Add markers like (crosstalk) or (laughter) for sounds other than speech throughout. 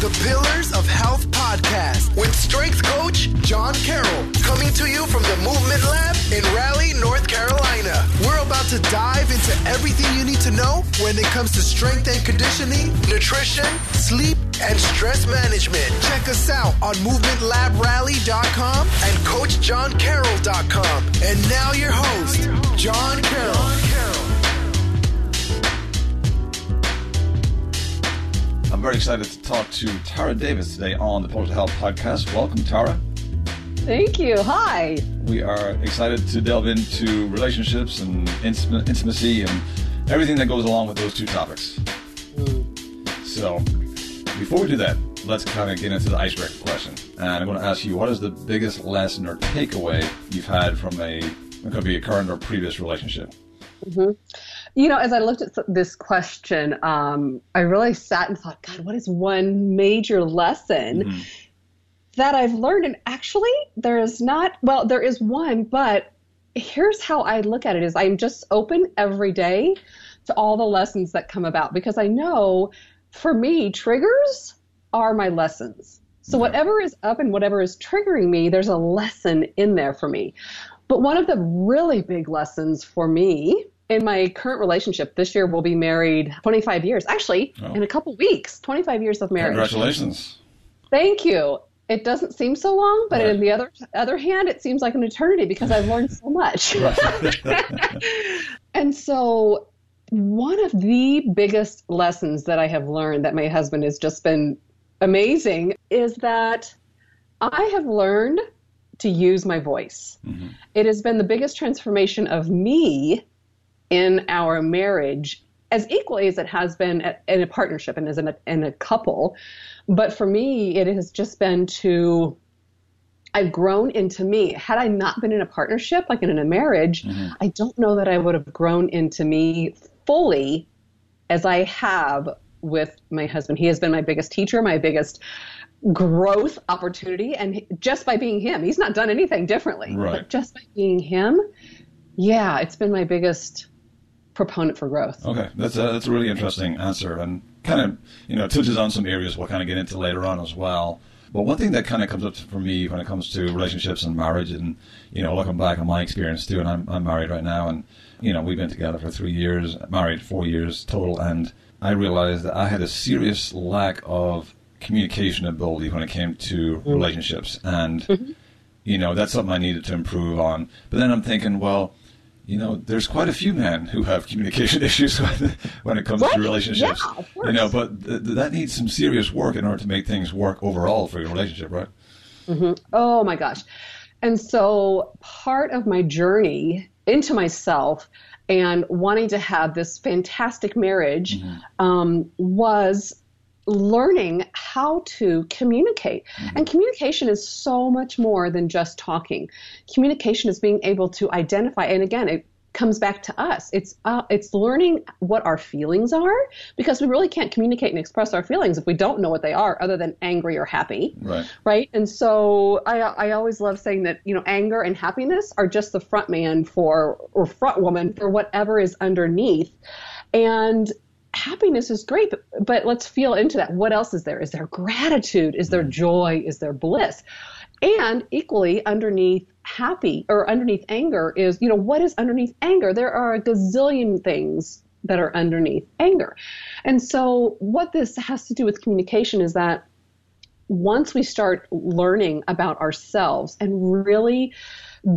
the Pillars of Health podcast with strength coach John Carroll, coming to you from the Movement Lab in Raleigh, North Carolina. We're about to dive into everything you need to know when it comes to strength and conditioning, nutrition, sleep, and stress management. Check us out on movementlabraleigh.com and coachjohncarroll.com. And now your host, John Carroll. I'm very excited to talk to Tara Davis today on the of Health podcast. Welcome, Tara. Thank you. Hi. We are excited to delve into relationships and intim- intimacy and everything that goes along with those two topics. Mm-hmm. So, before we do that, let's kind of get into the icebreaker question. And I'm going to ask you, what is the biggest lesson or takeaway you've had from a, it could be a current or previous relationship? Mm-hmm. You know, as I looked at this question, um, I really sat and thought, God, what is one major lesson that I've learned? And actually, there is not, well, there is one, but here's how I look at it is I'm just open every day to all the lessons that come about because I know for me, triggers are my lessons. So whatever is up and whatever is triggering me, there's a lesson in there for me. But one of the really big lessons for me in my current relationship, this year we'll be married 25 years. Actually, Oh. in a couple weeks, 25 years of marriage. Congratulations. Thank you. It doesn't seem so long, but Right. on the other other hand, it seems like an eternity because I've learned so much. (laughs) (laughs) and so, one of the biggest lessons that I have learned that my husband has just been amazing is that I have learned to use my voice. Mm-hmm. It has been the biggest transformation of me in our marriage as equally as it has been at- in a partnership and as in a, in a couple. But for me, it has just been to, I've grown into me. Had I not been in a partnership, like in a marriage, mm-hmm. I don't know that I would have grown into me fully as I have with my husband. He has been my biggest teacher, my biggest growth opportunity. And just by being him, he's not done anything differently. Right. But just by being him, yeah, it's been my biggest proponent for growth. Okay, that's a, that's a really interesting answer, and kind of you know touches on some areas we'll kind of get into later on as well. But one thing that kind of comes up for me when it comes to relationships and marriage, and you know looking back on my experience too, and I'm I'm married right now, and you know we've been together for three years, married four years total, and I realized that I had a serious lack of communication ability when it came to mm. relationships, and mm-hmm. you know that's something I needed to improve on. But then I'm thinking, well you know, there's quite a few men who have communication (laughs) issues when, it comes Right. to relationships. Yeah. You know, but th- th- that needs some serious work in order to make things work overall for your relationship, right? Mm-hmm. Oh my gosh. And so part of my journey into myself and wanting to have this fantastic marriage um, was learning how to communicate. And communication is so much more than just talking. Communication is being able to identify, and again, it comes back to us. It's uh, it's learning what our feelings are because we really can't communicate and express our feelings if we don't know what they are, other than angry or happy Right. right? And so I, I always love saying that you know anger and happiness are just the front man for or front woman for whatever is underneath, and happiness is great, but, but let's feel into that. What else is there? Is there gratitude? Is there mm. joy? Is there bliss? And equally underneath happy or underneath anger is, you know, what is underneath anger? There are a gazillion things that are underneath anger. And so what this has to do with communication is that once we start learning about ourselves and really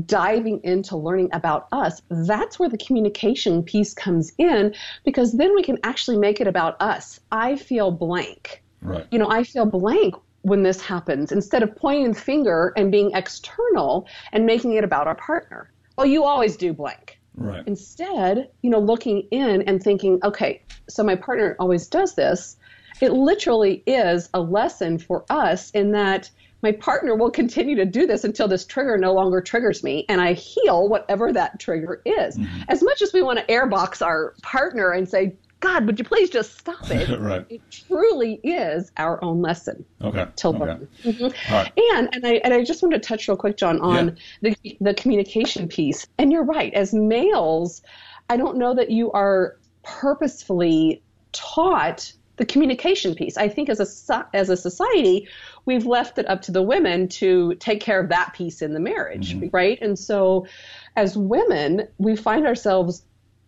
diving into learning about us, that's where the communication piece comes in because then we can actually make it about us. I feel blank. Right. You know, I feel blank when this happens instead of pointing the finger and being external and making it about our partner. Well, you always do blank. Right. Instead, you know, looking in and thinking, okay, so my partner always does this. It literally is a lesson for us in that my partner will continue to do this until this trigger no longer triggers me and I heal whatever that trigger is. As much as we want to airbox our partner and say, God, would you please just stop it? (laughs) Right. It truly is our own lesson Okay. to okay. Mhm. Right. And and I and I just want to touch real quick, John, on the the communication piece. And you're right. As males, I don't know that you are purposefully taught the communication piece. I think as a as a society, we've left it up to the women to take care of that piece in the marriage, mm-hmm. right? And so, as women, we find ourselves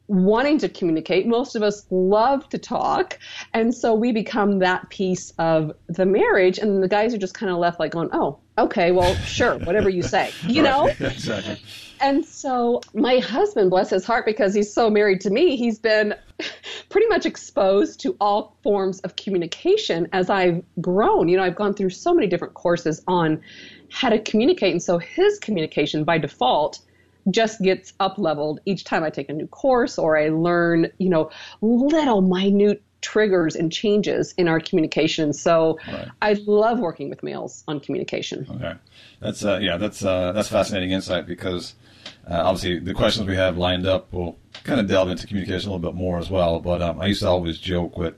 wanting to communicate. Most of us love to talk, and so we become that piece of the marriage, and the guys are just kind of left like going, "Oh, okay, well, sure, whatever you say," you know? (laughs) exactly. And so my husband, bless his heart, because he's so married to me, he's been (laughs) pretty much exposed to all forms of communication as I've grown. You know, I've gone through so many different courses on how to communicate. And so his communication by default just gets up leveled each time I take a new course or I learn, you know, little minute triggers and changes in our communication. So right. I love working with males on communication. Okay, that's uh, yeah, that's uh, that's fascinating insight because uh, obviously the questions we have lined up will kind of delve into communication a little bit more as well. But um, I used to always joke with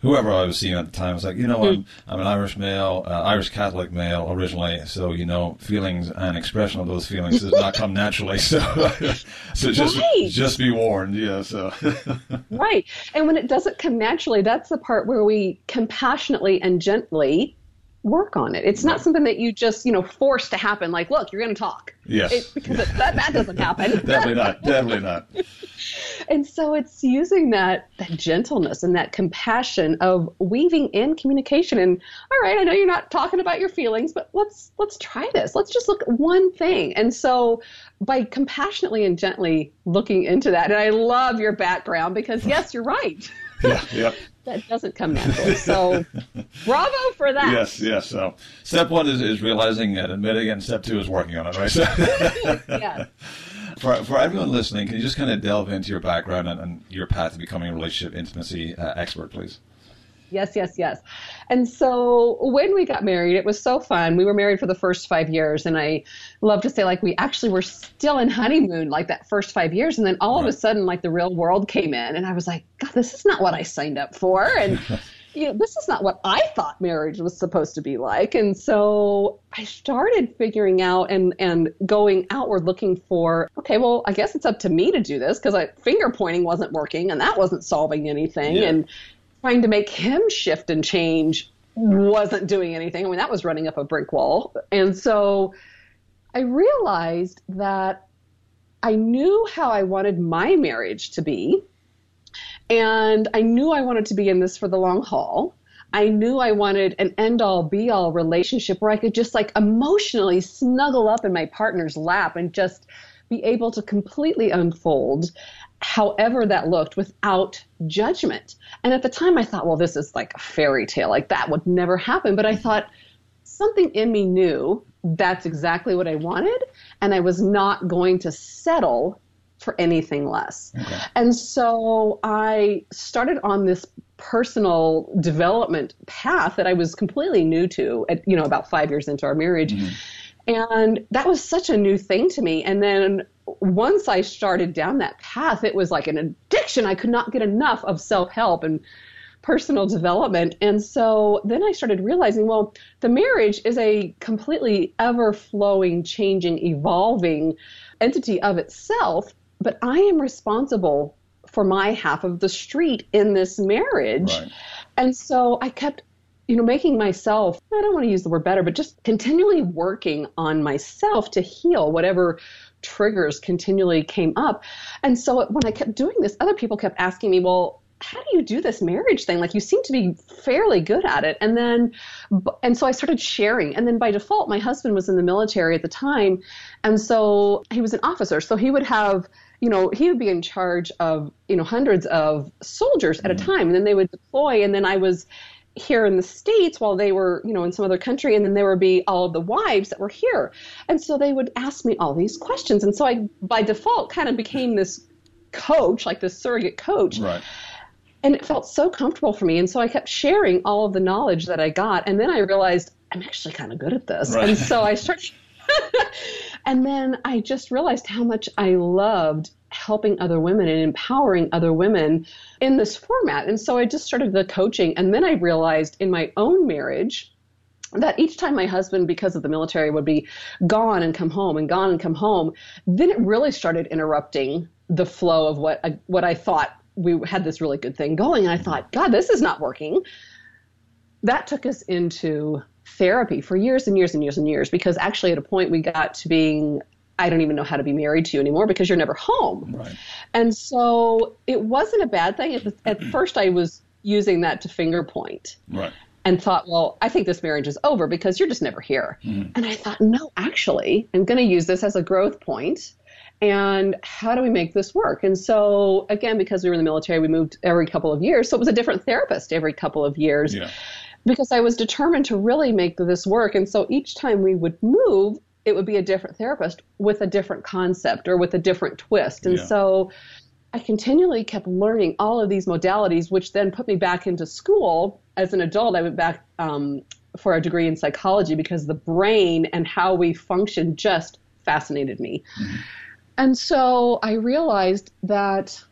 whoever I was seeing at the time. Was like, you know, I'm, I'm an Irish male, uh, Irish Catholic male originally, so you know, feelings and expression of those feelings does not come naturally. (laughs) So, so just right. just be warned, yeah. So, (laughs) right, and when it doesn't come naturally, that's the part where we compassionately and gently work on it. It's not something that you just, you know, force to happen. Like, look, you're going to talk. Yes. It, because it, that, that doesn't happen. (laughs) definitely not. Definitely not. And so it's using that, that gentleness and that compassion of weaving in communication. And all right, I know you're not talking about your feelings, but let's, let's try this. Let's just look at one thing. And so by compassionately and gently looking into that, and I love your background because yes, you're right. (laughs) yeah, yeah that doesn't come natural. So, bravo for that. Yes, yes. So, step one is, is realizing and admitting, and step two is working on it, right? So. (laughs) (laughs) yeah. For, for everyone listening, can you just kind of delve into your background and, and your path to becoming a relationship intimacy uh, expert, please? Yes, yes, yes. And so when we got married, it was so fun. We were married for the first five years, and I love to say, like, we actually were still in honeymoon, like that first five years. And then all right. of a sudden, like, the real world came in, and I was like, God, this is not what I signed up for. And, (laughs) you know, this is not what I thought marriage was supposed to be like. And so I started figuring out and, and going outward looking for, okay, well, I guess it's up to me to do this because I finger pointing wasn't working and that wasn't solving anything. Yeah. And, trying to make him shift and change wasn't doing anything. I mean, that was running up a brick wall. And so I realized that I knew how I wanted my marriage to be. And I knew I wanted to be in this for the long haul. I knew I wanted an end all be all relationship where I could just like emotionally snuggle up in my partner's lap and just be able to completely unfold however that looked without judgment. And at the time I thought, well, this is like a fairy tale. Like that would never happen. But I thought something in me knew that's exactly what I wanted. And I was not going to settle for anything less. Okay. And so I started on this personal development path that I was completely new to at, you know, about five years into our marriage. Mm-hmm. And that was such a new thing to me. And then once I started down that path, it was like an addiction. I could not get enough of self help and personal development. And so then I started realizing, well, the marriage is a completely ever flowing, changing, evolving entity of itself, but I am responsible for my half of the street in this marriage. Right. And so I kept you know, making myself, I don't want to use the word better, but just continually working on myself to heal whatever triggers continually came up. And so when I kept doing this, other people kept asking me, well, how do you do this marriage thing? Like you seem to be fairly good at it. And then, and so I started sharing. And then by default, my husband was in the military at the time. And so he was an officer. So he would have, you know, he would be in charge of, you know, hundreds of soldiers at a mm-hmm. time. And then they would deploy. And then I was here in the states while they were you know in some other country and then there would be all of the wives that were here and so they would ask me all these questions and so i by default kind of became this coach like this surrogate coach right and it felt so comfortable for me and so i kept sharing all of the knowledge that i got and then i realized i'm actually kind of good at this right. and so i started (laughs) and then i just realized how much i loved helping other women and empowering other women in this format. And so I just started the coaching. And then I realized in my own marriage, that each time my husband, because of the military, would be gone and come home and gone and come home, then it really started interrupting the flow of what I, what I thought we had this really good thing going. And I thought, God, this is not working. That took us into therapy for years and years and years and years because actually at a point we got to being I don't even know how to be married to you anymore because you're never home. Right. And so it wasn't a bad thing. At, at first, I was using that to finger point. Right. And thought, well, I think this marriage is over because you're just never here. Mm-hmm. And I thought, no, actually, I'm going to use this as a growth point. And how do we make this work? And so, again, because we were in the military, we moved every couple of years. So it was a different therapist every couple of years. Yeah. Because I was determined to really make this work. And so each time we would move, it would be a different therapist with a different concept or with a different twist. And Yeah. so I continually kept learning all of these modalities, which then put me back into school. As an adult, I went back um, for a degree in psychology because the brain and how we function just fascinated me. And so I realized that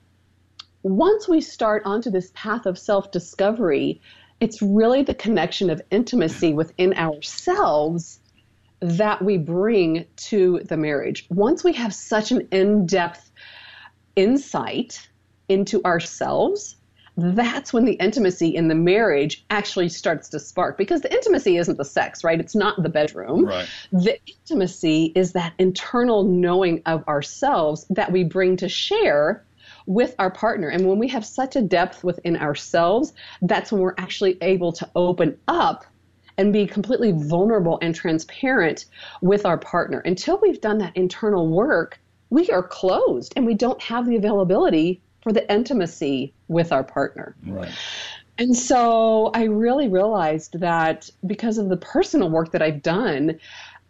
once we start onto this path of self discovery, it's really the connection of intimacy within ourselves that we bring to the marriage. Once we have such an in depth insight into ourselves, that's when the intimacy in the marriage actually starts to spark because the intimacy isn't the sex, right? It's not the bedroom. Right. The intimacy is that internal knowing of ourselves that we bring to share with our partner. And when we have such a depth within ourselves, that's when we're actually able to open up and be completely vulnerable and transparent with our partner. Until we've done that internal work, we are closed and we don't have the availability for the intimacy with our partner. Right. And so I really realized that because of the personal work that I've done,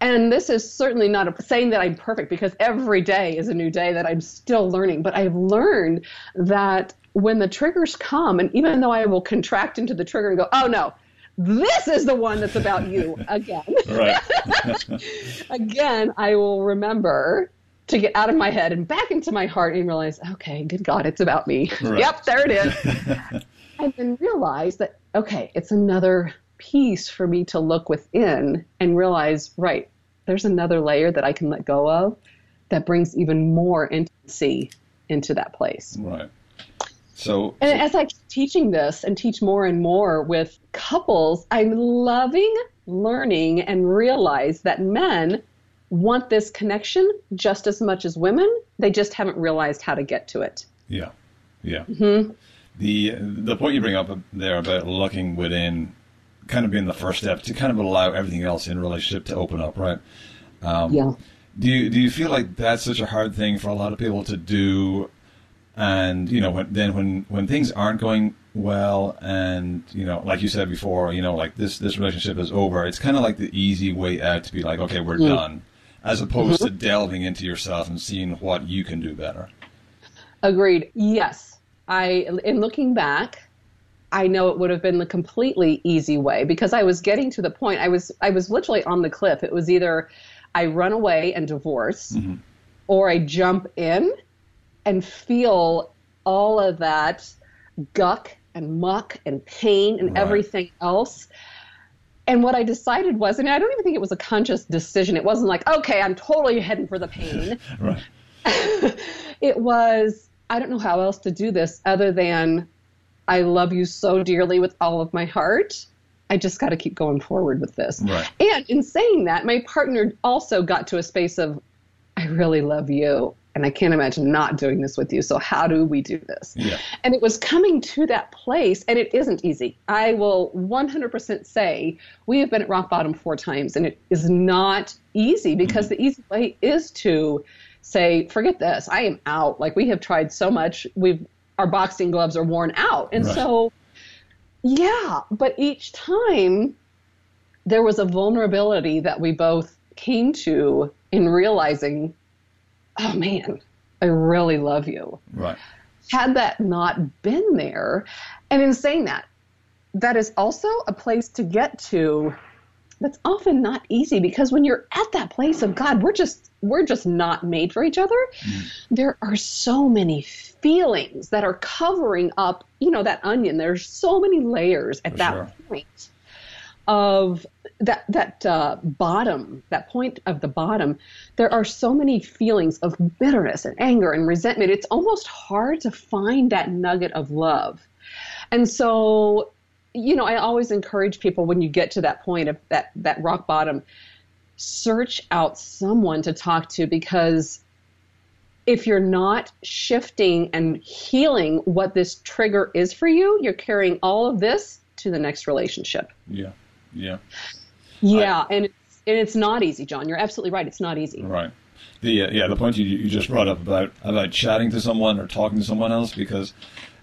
and this is certainly not a, saying that I'm perfect because every day is a new day that I'm still learning, but I've learned that when the triggers come, and even though I will contract into the trigger and go, oh no, this is the one that's about you (laughs) again. (laughs) Again, I will remember to get out of my head and back into my heart and realize, okay, good God, it's about me. Right. Yep, there it is. (laughs) and then realize that, okay, it's another piece for me to look within and realize, right, there's another layer that I can let go of that brings even more intimacy into that place. right. So, And as I keep teaching this and teach more and more with couples, I'm loving learning and realize that men want this connection just as much as women. They just haven't realized how to get to it. yeah, yeah. Mm-hmm. The the point you bring up there about looking within, kind of being the first step to kind of allow everything else in a relationship to open up, right? Um, Yeah. Do you do you feel like that's such a hard thing for a lot of people to do? And you know, when, then when when things aren't going well, and you know, like you said before, you know, like this this relationship is over. It's kind of like the easy way out to be like, okay, we're done, as opposed to delving into yourself and seeing what you can do better. Agreed. Yes. I in looking back, I know it would have been the completely easy way because I was getting to the point I was I was literally on the cliff. It was either I run away and divorce mm-hmm. or I jump in and feel all of that guck and muck and pain and Right. everything else. And what I decided was, and I don't even think it was a conscious decision. It wasn't like, okay, I'm totally heading for the pain (laughs) Right. (laughs) it was I don't know how else to do this other than I love you so dearly with all of my heart. I just got to keep going forward with this. Right. And in saying that, my partner also got to a space of I really love you and I can't imagine not doing this with you. So how do we do this? Yeah. And it was coming to that place, and it isn't easy. I will 100% say we have been at rock bottom four times, and it is not easy because mm-hmm. the easy way is to say, forget this, I am out. Like we have tried so much, we've our boxing gloves are worn out, and Right. so yeah. But each time there was a vulnerability that we both came to in realizing, oh man, I really love you Right. had that not been there, and in saying that, that is also a place to get to that's often not easy because when you're at that place of God, we're just we're just not made for each other. There are so many feelings that are covering up, you know, that onion. There's so many layers at For that sure. point of that that uh, bottom, that point of the bottom, there are so many feelings of bitterness and anger and resentment. It's almost hard to find that nugget of love. And so, you know, I always encourage people when you get to that point of that that rock bottom, search out someone to talk to because if you're not shifting and healing what this trigger is for you, you're carrying all of this to the next relationship. Yeah. Yeah. Yeah, I, and it's and it's not easy, John. You're absolutely right. It's not easy. Right. The uh, yeah, the point you, you just brought up about about chatting to someone or talking to someone else because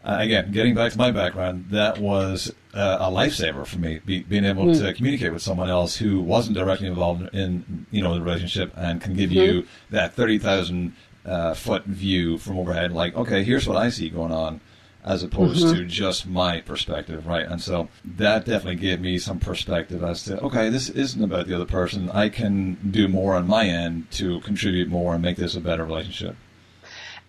uh, again, getting back to my background, that was uh, a lifesaver for me. Be, being able mm. to communicate with someone else who wasn't directly involved in you know the relationship and can give mm-hmm. you that thirty thousand uh, foot view from overhead. Like, okay, here's what I see going on as opposed mm-hmm. to just my perspective, right? And so that definitely gave me some perspective as to, okay, this isn't about the other person. I can do more on my end to contribute more and make this a better relationship.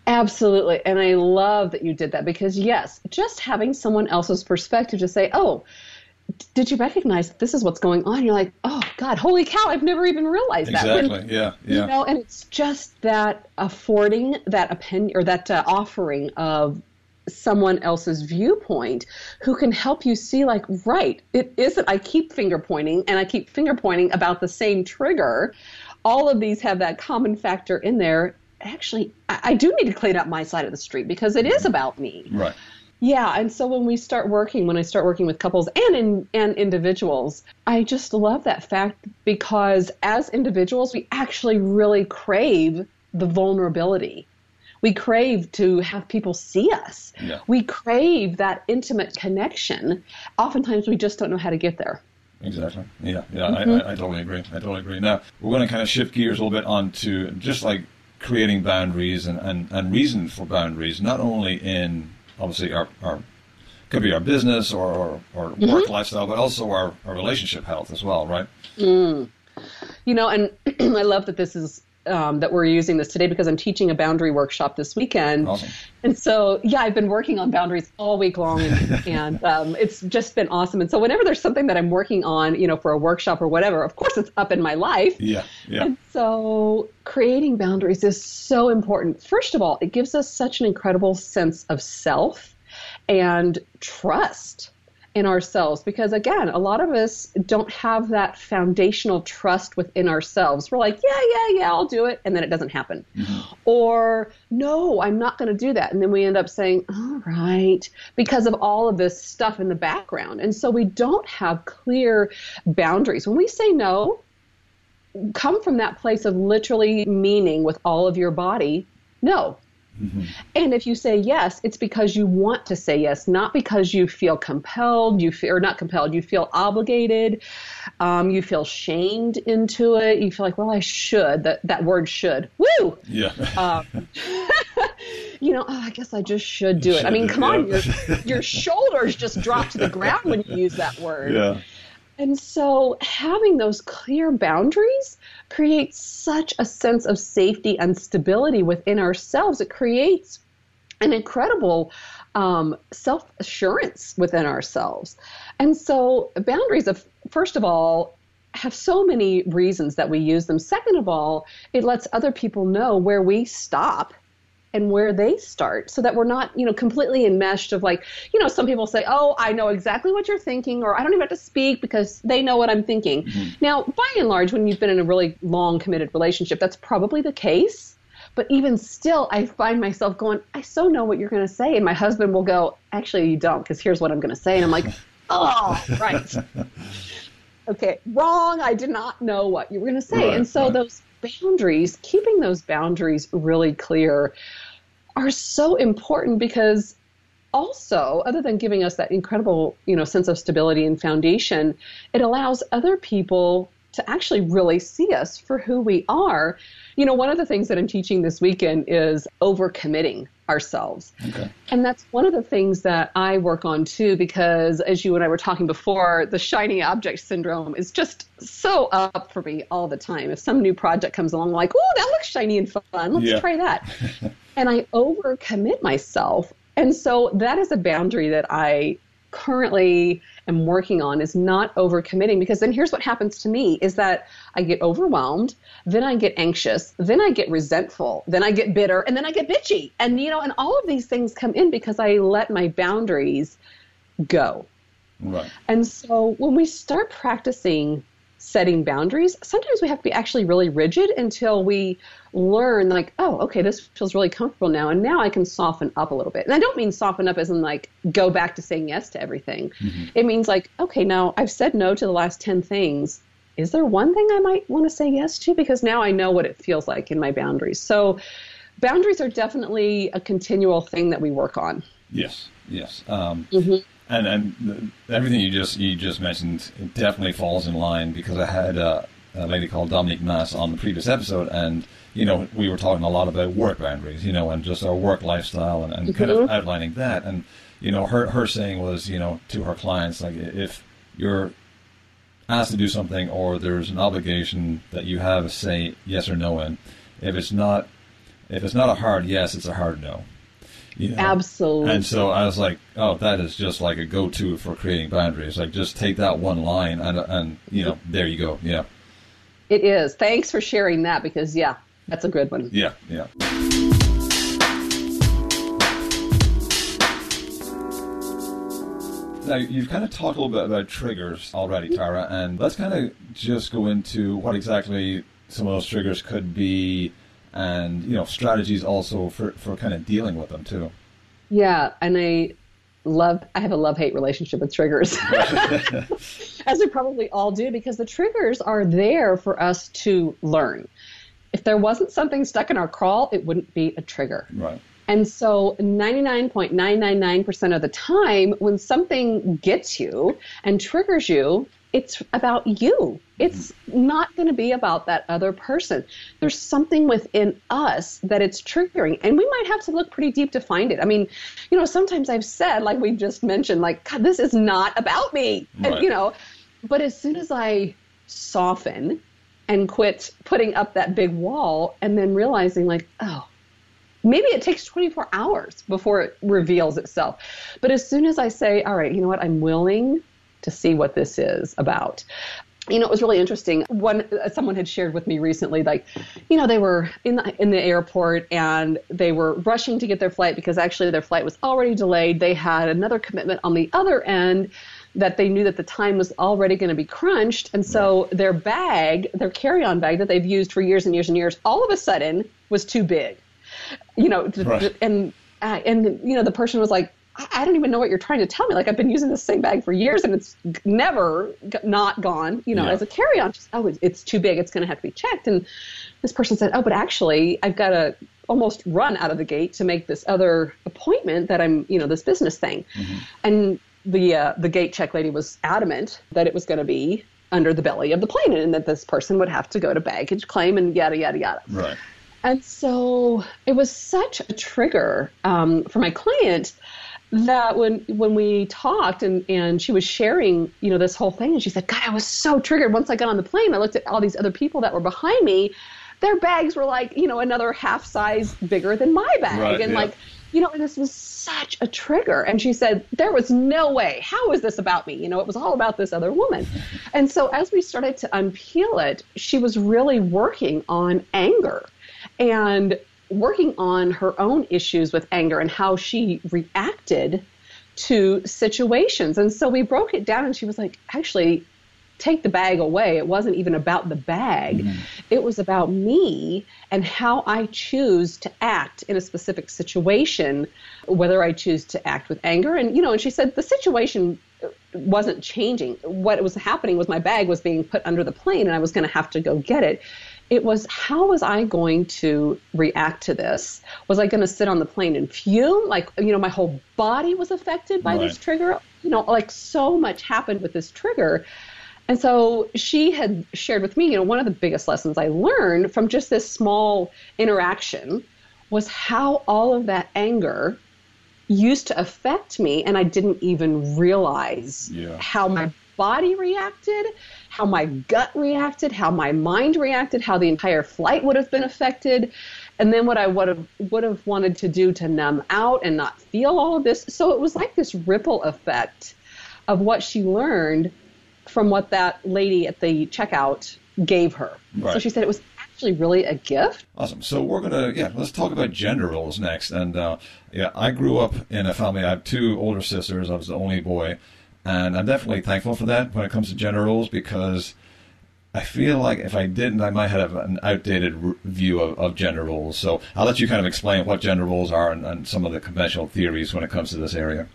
Absolutely. And I love that you did that because, yes, just having someone else's perspective to say, oh, did you recognize this is what's going on? You're like, oh God, holy cow! I've never even realized that. Exactly. Yeah. Yeah. You know, and it's just that affording that opinion or that uh, offering of someone else's viewpoint who can help you see like right it isn't i keep finger pointing and i keep finger pointing about the same trigger all of these have that common factor in there actually I, I do need to clean up my side of the street because it is about me right yeah, and so when we start working, when I start working with couples and in, and individuals, I just love that fact because as individuals, we actually really crave the vulnerability we crave to have people see us. Yeah. We crave that intimate connection. Oftentimes, we just don't know how to get there. Exactly. Yeah, yeah, mm-hmm. I, I, I, totally agree. I totally agree. Now, we're going to kind of shift gears a little bit onto just like creating boundaries and, and, and reason for boundaries, not only in obviously our, our could be our business or, or, or mm-hmm. work lifestyle, but also our, our relationship health as well, right? Mm. You know, and (clears throat) I love that this is um, that we're using this today because I'm teaching a boundary workshop this weekend. Awesome. And so, yeah, I've been working on boundaries all week long, and, (laughs) and um, it's just been awesome. And so, whenever there's something that I'm working on, you know, for a workshop or whatever, of course, it's up in my life. Yeah, yeah. And so, creating boundaries is so important. First of all, it gives us such an incredible sense of self and trust in ourselves. Because again a lot of us don't have that foundational trust within ourselves. We're like yeah yeah yeah i'll do it and then it doesn't happen. Mm-hmm. or no i'm not going to do that. And then we end up saying all right because of all of this stuff in the background. And so we don't have clear boundaries. When we say no come from that place of literally meaning with all of your body no Mm-hmm. And if you say yes, it's because you want to say yes, not because you feel compelled, you feel, or not compelled, you feel obligated, um, you feel shamed into it. You feel like, well, I should. That that word should. Woo. Yeah. Um, (laughs) you know, oh, I guess I just should do it. I mean, come on, your your shoulders just drop to the ground when you use that word. Yeah. And so having those clear boundaries creates such a sense of safety and stability within ourselves. It creates an incredible um, self assurance within ourselves. And so boundaries of first of all have so many reasons that we use them. Second of all, it lets other people know where we stop and where they start so that we're not, you know, completely enmeshed of like, you know, some people say, oh, I know exactly what you're thinking, or I don't even have to speak because they know what I'm thinking. Mm-hmm. Now, by and large, when you've been in a really long committed relationship, that's probably the case. But even still, I find myself going, I so know what you're going to say. And my husband will go, actually, you don't, because here's what I'm going to say. And I'm like, oh, right. (laughs) okay, wrong. I did not know what you were going to say. Right, and so right. those boundaries, keeping those boundaries really clear, are so important because also other than giving us that incredible you know sense of stability and foundation it allows other people to actually really see us for who we are. You know one of the things that i'm teaching this weekend is overcommitting ourselves. Okay. and that's one of the things that i work on too because as you and i were talking before the shiny object syndrome is just so up for me all the time. If some new project comes along like oh that looks shiny and fun. Let's yeah. try that (laughs) and I overcommit myself. And so that is a boundary that I currently am working on is not overcommitting because then here's what happens to me is that I get overwhelmed, then I get anxious, then I get resentful, then I get bitter, and then I get bitchy. And you know, and all of these things come in because I let my boundaries go. Right. And so when we start practicing setting boundaries, sometimes we have to be actually really rigid until we learn, like, oh, okay, this feels really comfortable now, and now I can soften up a little bit. And I don't mean soften up as in like go back to saying yes to everything. Mm-hmm. It means like, okay, now I've said no to the last 10 things. Is there one thing I might want to say yes to? Because now I know what it feels like in my boundaries. So boundaries are definitely a continual thing that we work on. Yes, yes. Um, mm-hmm and and everything you just you just mentioned definitely falls in line because I had a, a lady called Dominique Mass on the previous episode, and you know we were talking a lot about work boundaries, you know, and just our work lifestyle, and, and mm-hmm. kind of mm-hmm. outlining that, and you know her her saying was you know to her clients like if you're asked to do something or there's an obligation that you have say yes or no in, if it's not if it's not a hard yes, it's a hard no. You know? Absolutely. And so I was like, oh, that is just like a go-to for creating boundaries. Like, just take that one line, and and you know, there you go. Yeah. It is. Thanks for sharing that because yeah, that's a good one. Yeah, yeah. Now, you've kind of talked a little bit about triggers already, Tara, and let's kind of just go into what exactly some of those triggers could be and you know strategies also for for kind of dealing with them too. Yeah, and I love I have a love hate relationship with triggers. (laughs) As we probably all do because the triggers are there for us to learn. If there wasn't something stuck in our crawl, it wouldn't be a trigger. Right. And so 99.999% of the time when something gets you and triggers you, it's about you. It's mm-hmm. not going to be about that other person. There's something within us that it's triggering, and we might have to look pretty deep to find it. I mean, you know, sometimes I've said, like we just mentioned, like, God, this is not about me. Right. And, you know, but as soon as I soften and quit putting up that big wall and then realizing, like, oh, maybe it takes 24 hours before it reveals itself. But as soon as I say, all right, you know what, I'm willing to see what this is about you know, it was really interesting. One, uh, someone had shared with me recently, like, you know, they were in the, in the airport and they were rushing to get their flight because actually their flight was already delayed. They had another commitment on the other end that they knew that the time was already going to be crunched. And so their bag, their carry on bag that they've used for years and years and years, all of a sudden was too big. You know, right. and, uh, and, you know, the person was like, I don't even know what you're trying to tell me. Like I've been using the same bag for years and it's never not gone, you know, yeah. as a carry on. Just, oh, it's too big. It's going to have to be checked. And this person said, oh, but actually I've got to almost run out of the gate to make this other appointment that I'm, you know, this business thing. Mm-hmm. And the, uh, the gate check lady was adamant that it was going to be under the belly of the plane and that this person would have to go to baggage claim and yada, yada, yada. Right. And so it was such a trigger um, for my client that when when we talked and and she was sharing you know this whole thing and she said god i was so triggered. Once i got on the plane i looked at all these other people that were behind me. Their bags were like you know another half size bigger than my bag. Right, and yeah. like you know this was such a trigger. And she said there was no way. How is this about me? You know it was all about this other woman. And so as we started to unpeel it she was really working on anger. And working on her own issues with anger and how she reacted to situations. And so we broke it down, and she was like, actually, take the bag away. It wasn't even about the bag, mm-hmm. it was about me and how I choose to act in a specific situation, whether I choose to act with anger. And, you know, and she said the situation wasn't changing. What was happening was my bag was being put under the plane and I was going to have to go get it it was how was I going to react to this? Was I going to sit on the plane and fume? Like, you know, my whole body was affected by right. this trigger. You know, like so much happened with this trigger. And so she had shared with me, you know, one of the biggest lessons I learned from just this small interaction was how all of that anger used to affect me and I didn't even realize yeah. how my body reacted, how my gut reacted, how my mind reacted, how the entire flight would have been affected, and then what I would have would have wanted to do to numb out and not feel all of this. So it was like this ripple effect of what she learned from what that lady at the checkout gave her. Right. So she said it was actually really a gift. Awesome. So we're gonna yeah, let's talk about gender roles next. And uh, yeah, I grew up in a family. I have two older sisters. I was the only boy, and I'm definitely thankful for that when it comes to gender roles because I feel like if I didn't, I might have an outdated view of, of gender roles. So I'll let you kind of explain what gender roles are and, and some of the conventional theories when it comes to this area.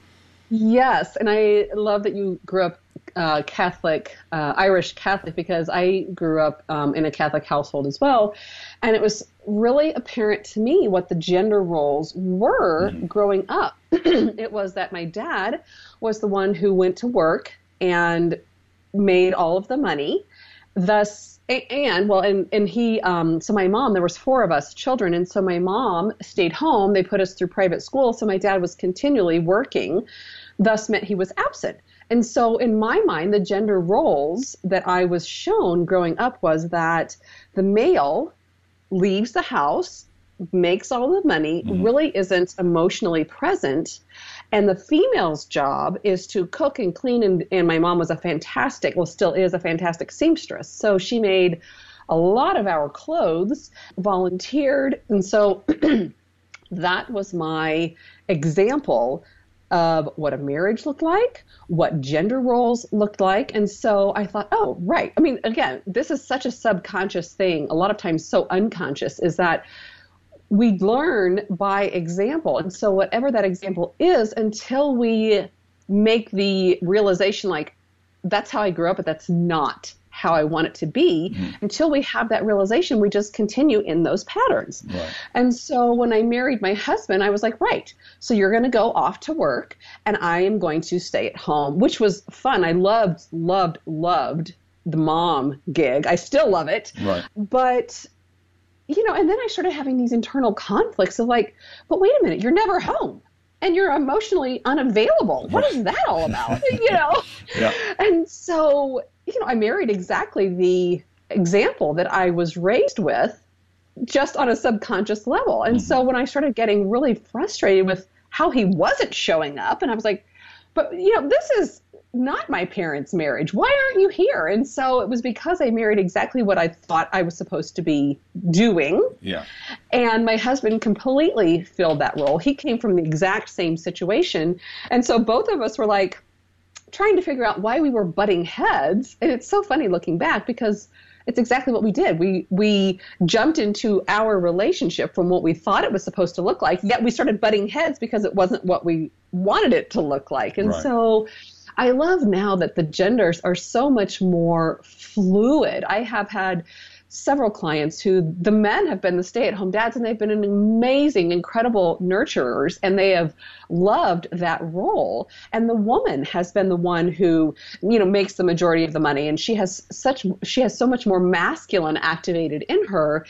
Yes, and I love that you grew up uh, Catholic, uh, Irish Catholic, because I grew up um, in a Catholic household as well. And it was really apparent to me what the gender roles were mm-hmm. growing up. (clears throat) it was that my dad was the one who went to work and made all of the money. Thus, and well, and and he, um, so my mom, there was four of us children, and so my mom stayed home. They put us through private school, so my dad was continually working. Thus, meant he was absent. And so, in my mind, the gender roles that I was shown growing up was that the male leaves the house, makes all the money, mm-hmm. really isn't emotionally present. And the female's job is to cook and clean. And, and my mom was a fantastic, well, still is a fantastic seamstress. So she made a lot of our clothes, volunteered. And so (clears throat) that was my example of what a marriage looked like, what gender roles looked like. And so I thought, oh, right. I mean, again, this is such a subconscious thing, a lot of times so unconscious, is that we learn by example. And so whatever that example is, until we make the realization like, that's how I grew up, but that's not how I want it to be. Mm-hmm. Until we have that realization, we just continue in those patterns. Right. And so when I married my husband, I was like, right, so you're going to go off to work and I am going to stay at home, which was fun. I loved, loved, loved the mom gig. I still love it. Right. But you know, and then I started having these internal conflicts of like, but wait a minute, you're never home and you're emotionally unavailable. What is that all about? (laughs) you know? Yeah. And so you know, I married exactly the example that I was raised with just on a subconscious level. And mm-hmm. so when I started getting really frustrated with how he wasn't showing up, and I was like, but you know, this is not my parents' marriage. Why aren't you here? And so it was because I married exactly what I thought I was supposed to be doing. Yeah. And my husband completely filled that role. He came from the exact same situation. And so both of us were like, trying to figure out why we were butting heads. And it's so funny looking back because it's exactly what we did. We we jumped into our relationship from what we thought it was supposed to look like, yet we started butting heads because it wasn't what we wanted it to look like. And right. so I love now that the genders are so much more fluid. I have had several clients who the men have been the stay-at-home dads and they've been an amazing incredible nurturers and they have loved that role. And the woman has been the one who you know makes the majority of the money and she has such she has so much more masculine activated in her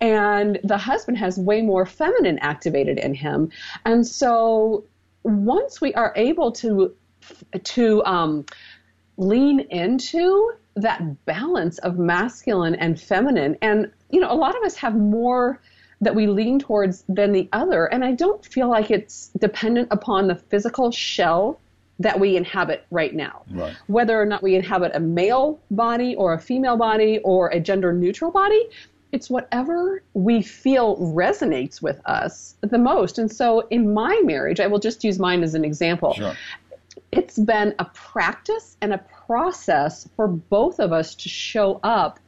and the husband has way more feminine activated in him. And so once we are able to to um, lean into that balance of masculine and feminine. And, you know, a lot of us have more that we lean towards than the other. And I don't feel like it's dependent upon the physical shell that we inhabit right now. Right. Whether or not we inhabit a male body or a female body or a gender neutral body, it's whatever we feel resonates with us the most. And so in my marriage, I will just use mine as an example. Sure. It's been a practice and a process for both of us to show up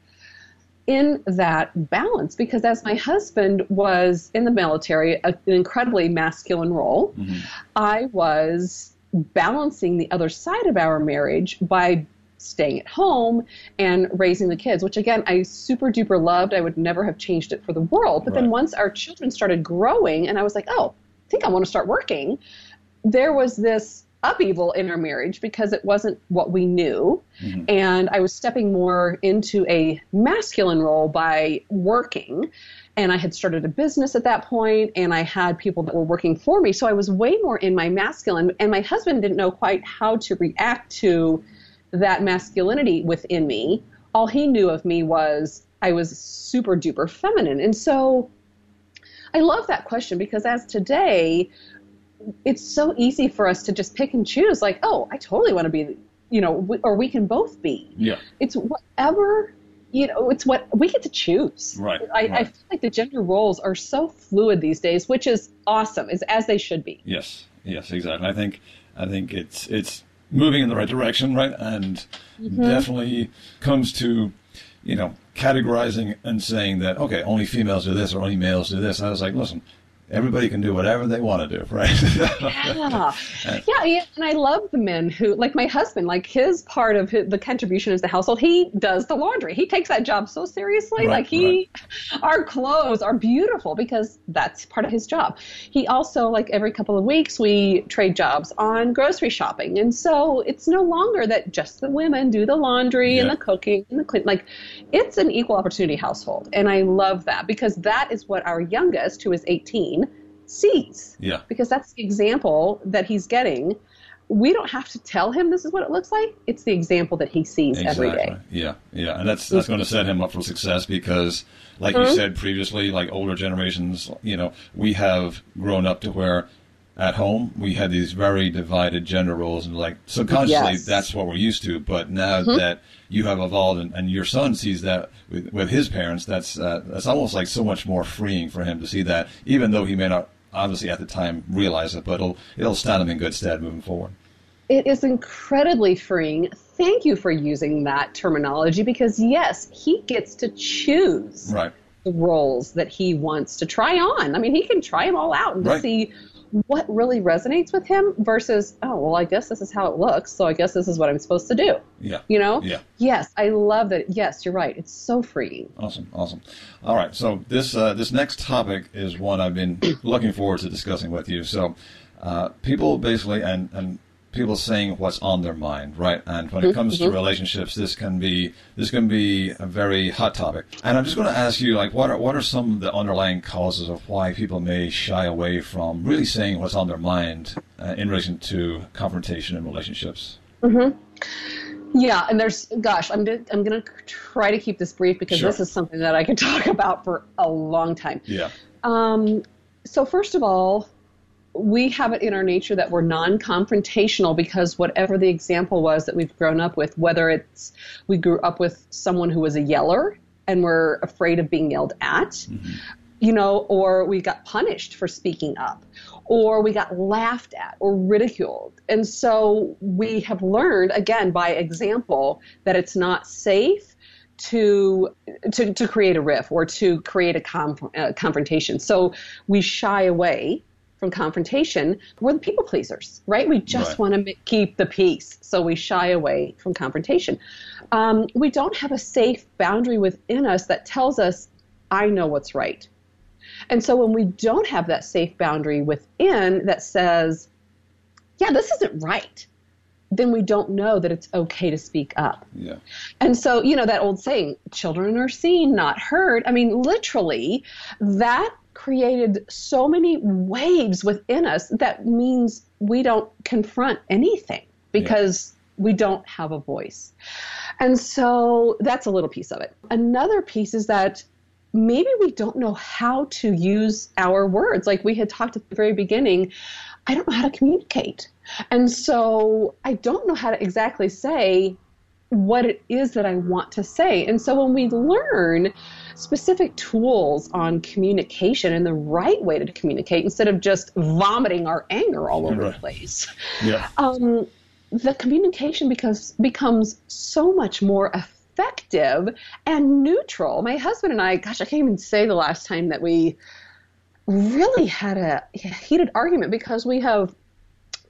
in that balance because as my husband was in the military an incredibly masculine role mm-hmm. i was balancing the other side of our marriage by staying at home and raising the kids which again i super duper loved i would never have changed it for the world but right. then once our children started growing and i was like oh i think i want to start working there was this upheaval in our marriage because it wasn't what we knew. Mm-hmm. And I was stepping more into a masculine role by working. And I had started a business at that point, and I had people that were working for me. So I was way more in my masculine. And my husband didn't know quite how to react to that masculinity within me. All he knew of me was I was super duper feminine. And so I love that question because as today, it's so easy for us to just pick and choose like oh i totally want to be you know or we can both be Yeah. it's whatever you know it's what we get to choose Right, I, I feel like the gender roles are so fluid these days which is awesome is as they should be Yes, yes, exactly. I think I think it's it's moving in the right direction, right? And mm-hmm. definitely comes to you know categorizing and saying that okay, only females do this or only males do this. I was like, listen, everybody can do whatever they want to do, right? yeah. yeah, yeah, and I love the men who, like my husband, like his part of his, the contribution is the household. He does the laundry. He takes that job so seriously. Right, like he, our clothes are beautiful because that's part of his job. He also, like every couple of weeks, we trade jobs on grocery shopping, and so it's no longer that just the women do the laundry and the cooking and the clean. Like it's an equal opportunity household, and I love that because that is what our youngest, who is 18, sees yeah, because that's the example that he's getting. We don't have to tell him this is what it looks like. It's the example that he sees every exactly. day. Yeah, yeah, and that's that's going to set him up for success because, like you said previously, like older generations, you know, we have grown up to where. At home, we had these very divided gender roles, and like subconsciously, Yes. that's what we're used to. But now that you have evolved, and, and your son sees that with, with his parents, that's uh, that's almost like so much more freeing for him to see that, even though he may not obviously at the time realize it, but it'll it'll stand him in good stead moving forward. It is incredibly freeing. Thank you for using that terminology because, yes, he gets to choose Right. the roles that he wants to try on. I mean, he can try them all out and Right. see what really resonates with him versus, oh, well, I guess this is how it looks, so I guess this is what I'm supposed to do. Yeah. You know? Yeah. Yes, I love that. Yes, you're right. It's so freeing. Awesome, awesome. All right, so this uh, this next topic is one I've been (clears throat) looking forward to discussing with you. So, uh, people basically and and people saying what's on their mind, right? And when it comes to relationships, this can be this can be a very hot topic. And I'm just going to ask you, like, what are what are some of the underlying causes of why people may shy away from really saying what's on their mind uh, in relation to confrontation in relationships? Mm-hmm. Yeah, and there's, gosh, I'm gonna, I'm gonna try to keep this brief because Sure. this is something that I could (laughs) talk about for a long time. Yeah, Um, so first of all, we have it in our nature that we're non-confrontational because whatever the example was that we've grown up with, whether it's we grew up with someone who was a yeller and we're afraid of being yelled at, you know, or we got punished for speaking up, or we got laughed at or ridiculed. And so we have learned, again, by example, that it's not safe to to, to create a riff or to create a uh, confrontation. So we shy away confrontation. We're the people pleasers, right? We just Right. want to keep the peace. So we shy away from confrontation. Um, we don't have a safe boundary within us that tells us, I know what's right. And so when we don't have that safe boundary within that says, yeah, this isn't right, then we don't know that it's okay to speak up. yeah, And so, you know, that old saying, children are seen, not heard. I mean, literally, that created so many waves within us that means we don't confront anything because we don't have a voice. And so that's a little piece of it. Another piece is that maybe we don't know how to use our words. Like we had talked at the very beginning, I don't know how to communicate. And so I don't know how to exactly say what it is that I want to say. And so when we learn specific tools on communication and the right way to communicate instead of just vomiting our anger all over Right. the place, yeah, um, the communication becomes becomes so much more effective and neutral. My husband and I, gosh, I can't even say the last time that we really had a heated argument because we have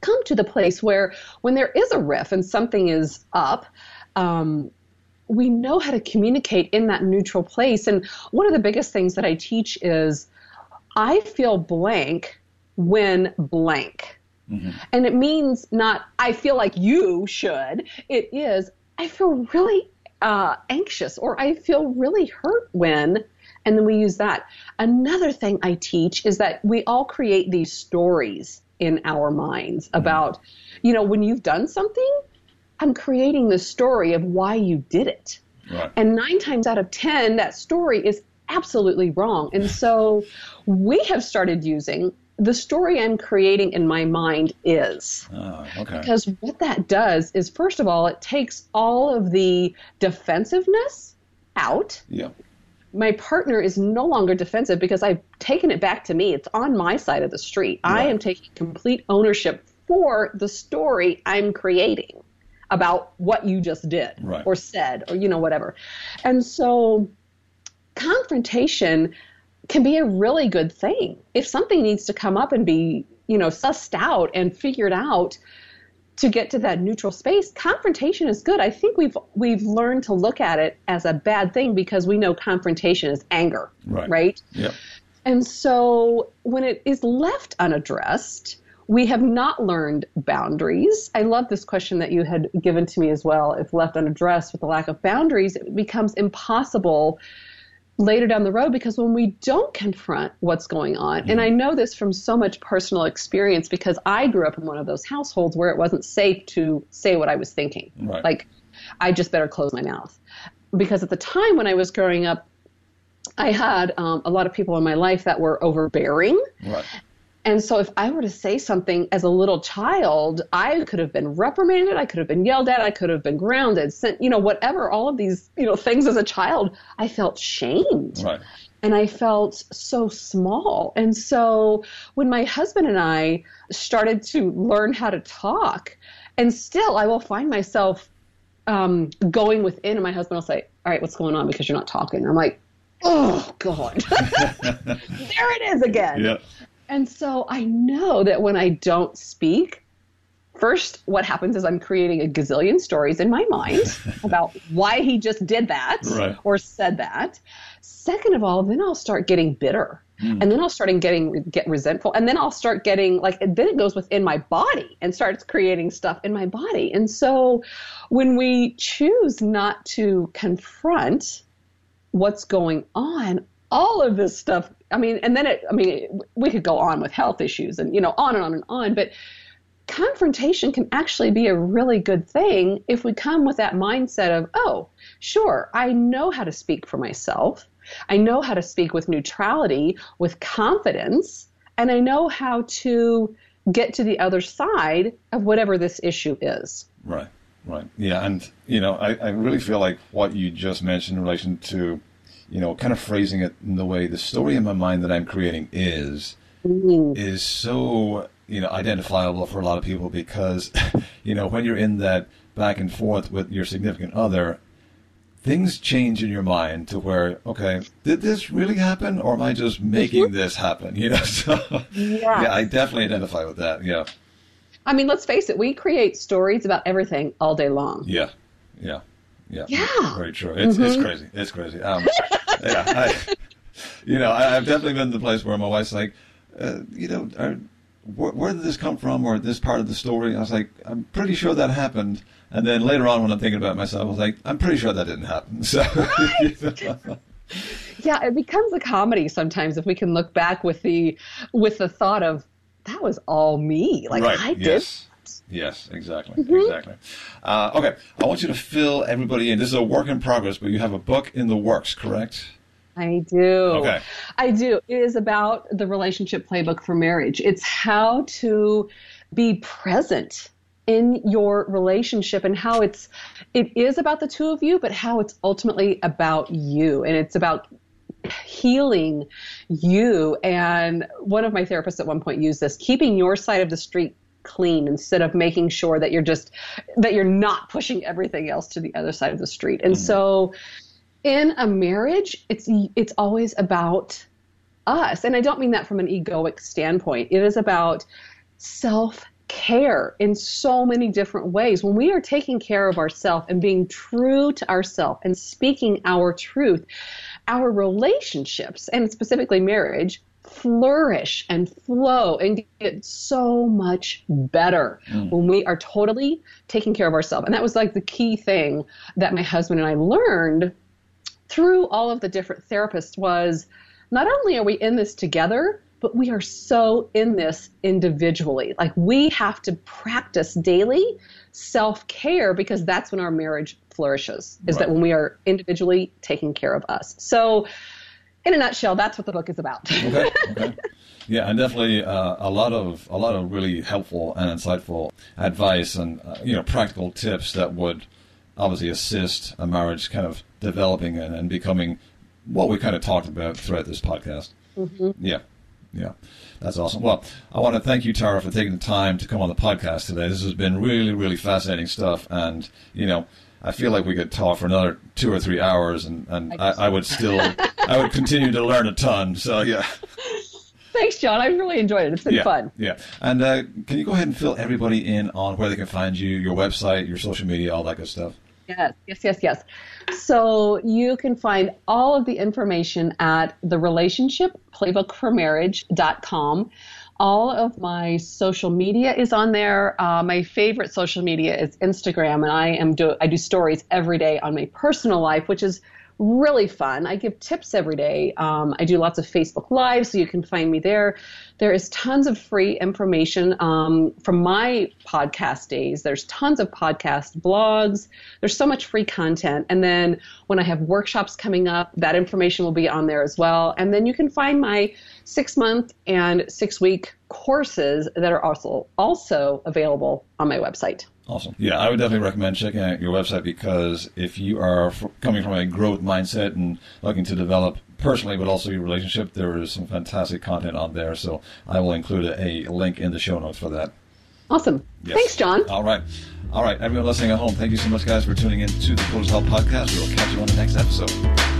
come to the place where when there is a riff and something is up, um, we know how to communicate in that neutral place. And one of the biggest things that I teach is I feel blank when blank. And it means not, I feel like you should. It is, I feel really uh, anxious or I feel really hurt when, and then we use that. Another thing I teach is that we all create these stories in our minds about, you know, when you've done something, I'm creating the story of why you did it. right. And nine times out of 10, that story is absolutely wrong. And so we have started using the story I'm creating in my mind is. Oh, okay. Because what that does is, first of all, it takes all of the defensiveness out. Yeah. My partner is no longer defensive because I've taken it back to me. It's on my side of the street. I am taking complete ownership for the story I'm creating about what you just did Right. or said or, you know, whatever. And so confrontation can be a really good thing. If something needs to come up and be, you know, sussed out and figured out to get to that neutral space, confrontation is good. I think we've we've learned to look at it as a bad thing because we know confrontation is anger, Right. right? Yeah. And so when it is left unaddressed, we have not learned boundaries. I love this question that you had given to me as well. If left unaddressed with the lack of boundaries, it becomes impossible later down the road because when we don't confront what's going on, and I know this from so much personal experience because I grew up in one of those households where it wasn't safe to say what I was thinking. Right. Like, I just better close my mouth. Because at the time when I was growing up, I had um, a lot of people in my life that were overbearing. Right. And so if I were to say something as a little child, I could have been reprimanded, I could have been yelled at, I could have been grounded, sent, you know, whatever, all of these, you know, things as a child, I felt shamed. Right. And I felt so small. And so when my husband and I started to learn how to talk, and still I will find myself um, going within, and my husband will say, All right, what's going on? Because you're not talking. I'm like, Oh, God. (laughs) there it is again. Yeah. And so I know that when I don't speak, first, what happens is I'm creating a gazillion stories in my mind (laughs) about why he just did that Right. or said that. Second of all, then I'll start getting bitter. Hmm. And then I'll start getting get resentful, and then I'll start getting like then it goes within my body and starts creating stuff in my body. And so, when we choose not to confront what's going on all of this stuff i mean and then it i mean we could go on with health issues and you know on and on and on but confrontation can actually be a really good thing if we come with that mindset of oh sure i know how to speak for myself i know how to speak with neutrality with confidence and i know how to get to the other side of whatever this issue is Right, right. Yeah, and you know, I, I really feel like what you just mentioned in relation to, you know, kind of phrasing it in the way the story in my mind that I'm creating is mm. is so, you know, identifiable for a lot of people because, (laughs) you know, when you're in that back and forth with your significant other, things change in your mind to where, okay, did this really happen or am I just making mm-hmm. this happen? (laughs) You know, so yeah, I definitely identify with that. Yeah. I mean, let's face it, we create stories about everything all day long. Yeah, yeah, yeah. Yeah. Very true. It's it's mm-hmm. crazy. It's crazy. Um, (laughs) yeah, (laughs) I, you know, I, I've definitely been to the place where my wife's like, uh, you know, are, where, where did this come from, or this part of the story? I was like, I'm pretty sure that happened. And then later on, when I'm thinking about myself, I was like, I'm pretty sure that didn't happen. (laughs) So, you know, Yeah, it becomes a comedy sometimes if we can look back with the with the thought of that was all me. Like right? I did. yes. Yes, exactly, exactly. Uh, okay, I want you to fill everybody in. This is a work in progress, but you have a book in the works, correct? I do. Okay. I do. It is about the relationship playbook for marriage. It's how to be present in your relationship and how it's it is about the two of you, but how it's ultimately about you and it's about healing you. And one of my therapists at one point used this, keeping your side of the street clean instead of making sure that you're just that you're not pushing everything else to the other side of the street. And mm-hmm. so in a marriage, it's it's always about us. And I don't mean that from an egoic standpoint. It is about self care in so many different ways. When we are taking care of ourselves and being true to ourselves and speaking our truth, our relationships, and specifically marriage, flourish and flow and get so much better mm. when we are totally taking care of ourselves. And that was like the key thing that my husband and I learned through all of the different therapists was not only are we in this together, but we are so in this individually. Like we have to practice daily self care because that's when our marriage flourishes, is that when we are individually taking care of us. So, in a nutshell, that's what the book is about. Okay. okay. Yeah, and definitely uh, a lot of a lot of really helpful and insightful advice and uh, you know practical tips that would obviously assist a marriage kind of developing and, and becoming what we kind of talked about throughout this podcast. Mm-hmm. Yeah, yeah, that's awesome. Well, I want to thank you, Tara, for taking the time to come on the podcast today. This has been really, really fascinating stuff, and you know. I feel like we could talk for another two or three hours, and, and I, I would still, I would continue to learn a ton. So yeah. (laughs) Thanks, John. I really enjoyed it. It's been yeah, fun. Yeah. And uh, can you go ahead and fill everybody in on where they can find you, your website, your social media, all that good stuff? Yes, yes, yes, yes. So you can find all of the information at the relationship playbook for marriage.com. All of my social media is on there. Uh, my favorite social media is Instagram, and I am do I do stories every day on my personal life, which is really fun. I give tips every day. Um, I do lots of Facebook Live, so you can find me there. There is tons of free information um, from my podcast days. There's tons of podcast blogs. There's so much free content. And then when I have workshops coming up, that information will be on there as well. And then you can find my six month and six week courses that are also also available on my website. Awesome. Yeah, I would definitely recommend checking out your website because if you are f- coming from a growth mindset and looking to develop personally, but also your relationship, there is some fantastic content on there. So I will include a, a link in the show notes for that. Awesome. Yes. Thanks, John. All right. All right. Everyone listening at home, thank you so much, guys, for tuning in to the Coach's Help podcast. We will catch you on the next episode.